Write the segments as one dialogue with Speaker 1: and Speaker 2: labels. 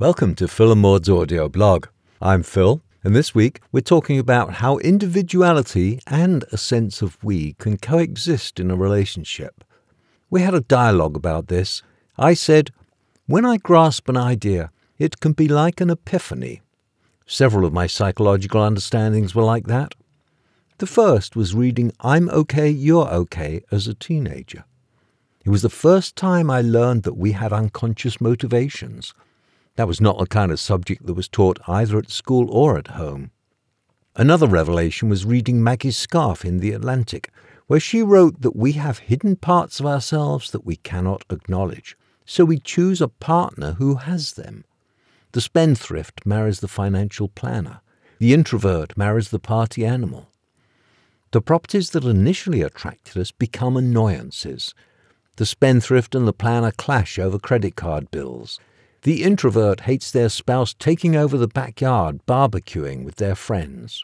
Speaker 1: Welcome to Phil and Maude's audio blog. I'm Phil, and this week we're talking about how individuality and a sense of we can coexist in a relationship. We had a dialogue about this. I said, When I grasp an idea, it can be like an epiphany. Several of my psychological understandings were like that. The first was reading I'm Okay, You're Okay as a teenager. It was the first time I learned that we had unconscious motivations. That was not the kind of subject that was taught either at school or at home. Another revelation was reading Maggie's Scarf in The Atlantic, where she wrote that we have hidden parts of ourselves that we cannot acknowledge, so we choose a partner who has them. The spendthrift marries the financial planner. The introvert marries the party animal. The properties that initially attracted us become annoyances, the spendthrift and the planner clash over credit card bills. The introvert hates their spouse taking over the backyard, barbecuing with their friends.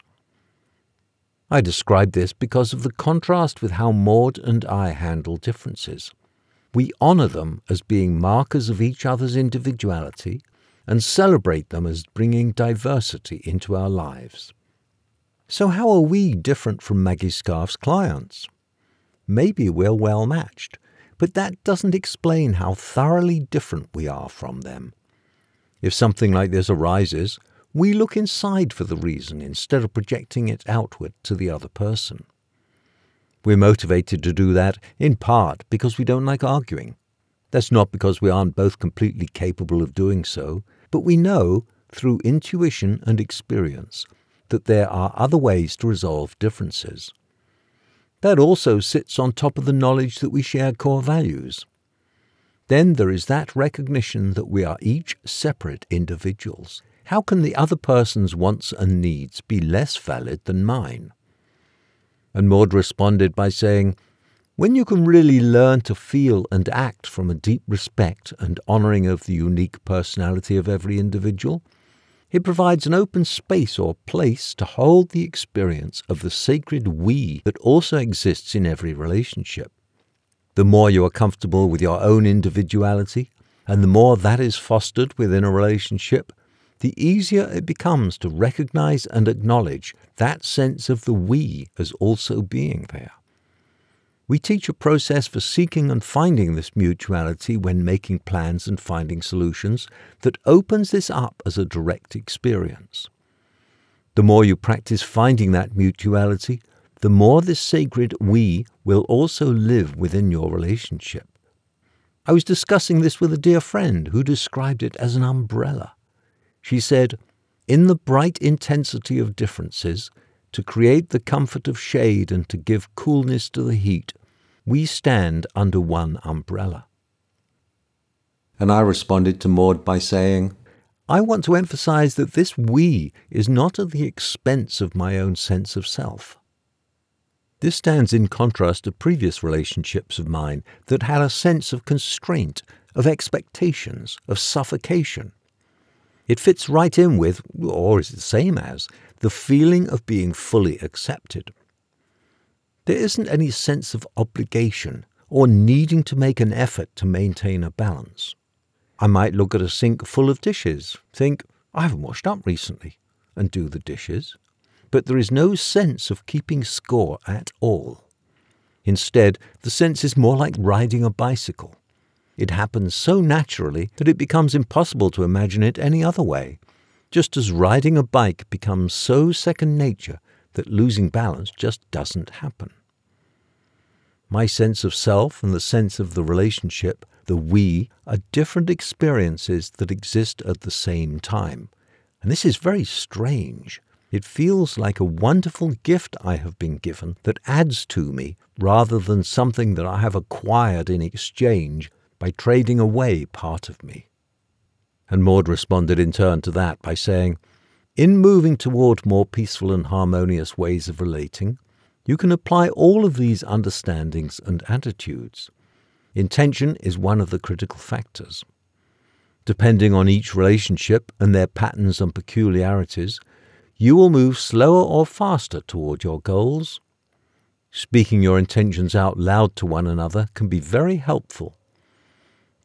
Speaker 1: I describe this because of the contrast with how Maude and I handle differences. We honour them as being markers of each other's individuality and celebrate them as bringing diversity into our lives. So, how are we different from Maggie Scarf's clients? Maybe we're well matched but that doesn't explain how thoroughly different we are from them. If something like this arises, we look inside for the reason instead of projecting it outward to the other person. We're motivated to do that in part because we don't like arguing. That's not because we aren't both completely capable of doing so, but we know, through intuition and experience, that there are other ways to resolve differences. That also sits on top of the knowledge that we share core values. Then there is that recognition that we are each separate individuals. How can the other person's wants and needs be less valid than mine? And Maude responded by saying, When you can really learn to feel and act from a deep respect and honouring of the unique personality of every individual, it provides an open space or place to hold the experience of the sacred we that also exists in every relationship. The more you are comfortable with your own individuality, and the more that is fostered within a relationship, the easier it becomes to recognize and acknowledge that sense of the we as also being there. We teach a process for seeking and finding this mutuality when making plans and finding solutions that opens this up as a direct experience. The more you practice finding that mutuality, the more this sacred we will also live within your relationship. I was discussing this with a dear friend who described it as an umbrella. She said, In the bright intensity of differences, to create the comfort of shade and to give coolness to the heat, we stand under one umbrella. And I responded to Maude by saying, I want to emphasize that this we is not at the expense of my own sense of self. This stands in contrast to previous relationships of mine that had a sense of constraint, of expectations, of suffocation. It fits right in with, or is the same as, the feeling of being fully accepted. There isn't any sense of obligation or needing to make an effort to maintain a balance. I might look at a sink full of dishes, think, I haven't washed up recently, and do the dishes. But there is no sense of keeping score at all. Instead, the sense is more like riding a bicycle. It happens so naturally that it becomes impossible to imagine it any other way, just as riding a bike becomes so second nature that losing balance just doesn't happen. My sense of self and the sense of the relationship, the we, are different experiences that exist at the same time. And this is very strange. It feels like a wonderful gift I have been given that adds to me rather than something that I have acquired in exchange by trading away part of me. And Maude responded in turn to that by saying, In moving toward more peaceful and harmonious ways of relating, you can apply all of these understandings and attitudes. Intention is one of the critical factors. Depending on each relationship and their patterns and peculiarities, you will move slower or faster toward your goals. Speaking your intentions out loud to one another can be very helpful.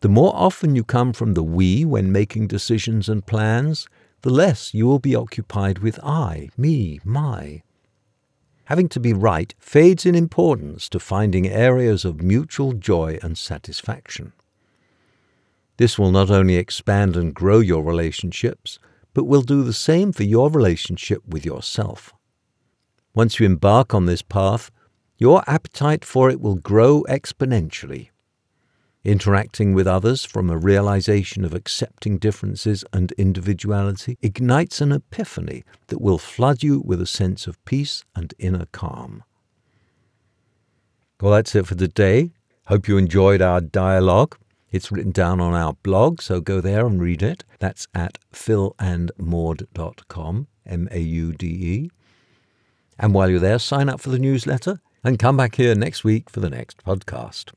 Speaker 1: The more often you come from the we when making decisions and plans, the less you will be occupied with I, me, my. Having to be right fades in importance to finding areas of mutual joy and satisfaction. This will not only expand and grow your relationships, but will do the same for your relationship with yourself. Once you embark on this path, your appetite for it will grow exponentially. Interacting with others from a realization of accepting differences and individuality ignites an epiphany that will flood you with a sense of peace and inner calm. Well, that's it for today. Hope you enjoyed our dialogue. It's written down on our blog, so go there and read it. That's at philandmaude.com, M A U D E. And while you're there, sign up for the newsletter and come back here next week for the next podcast.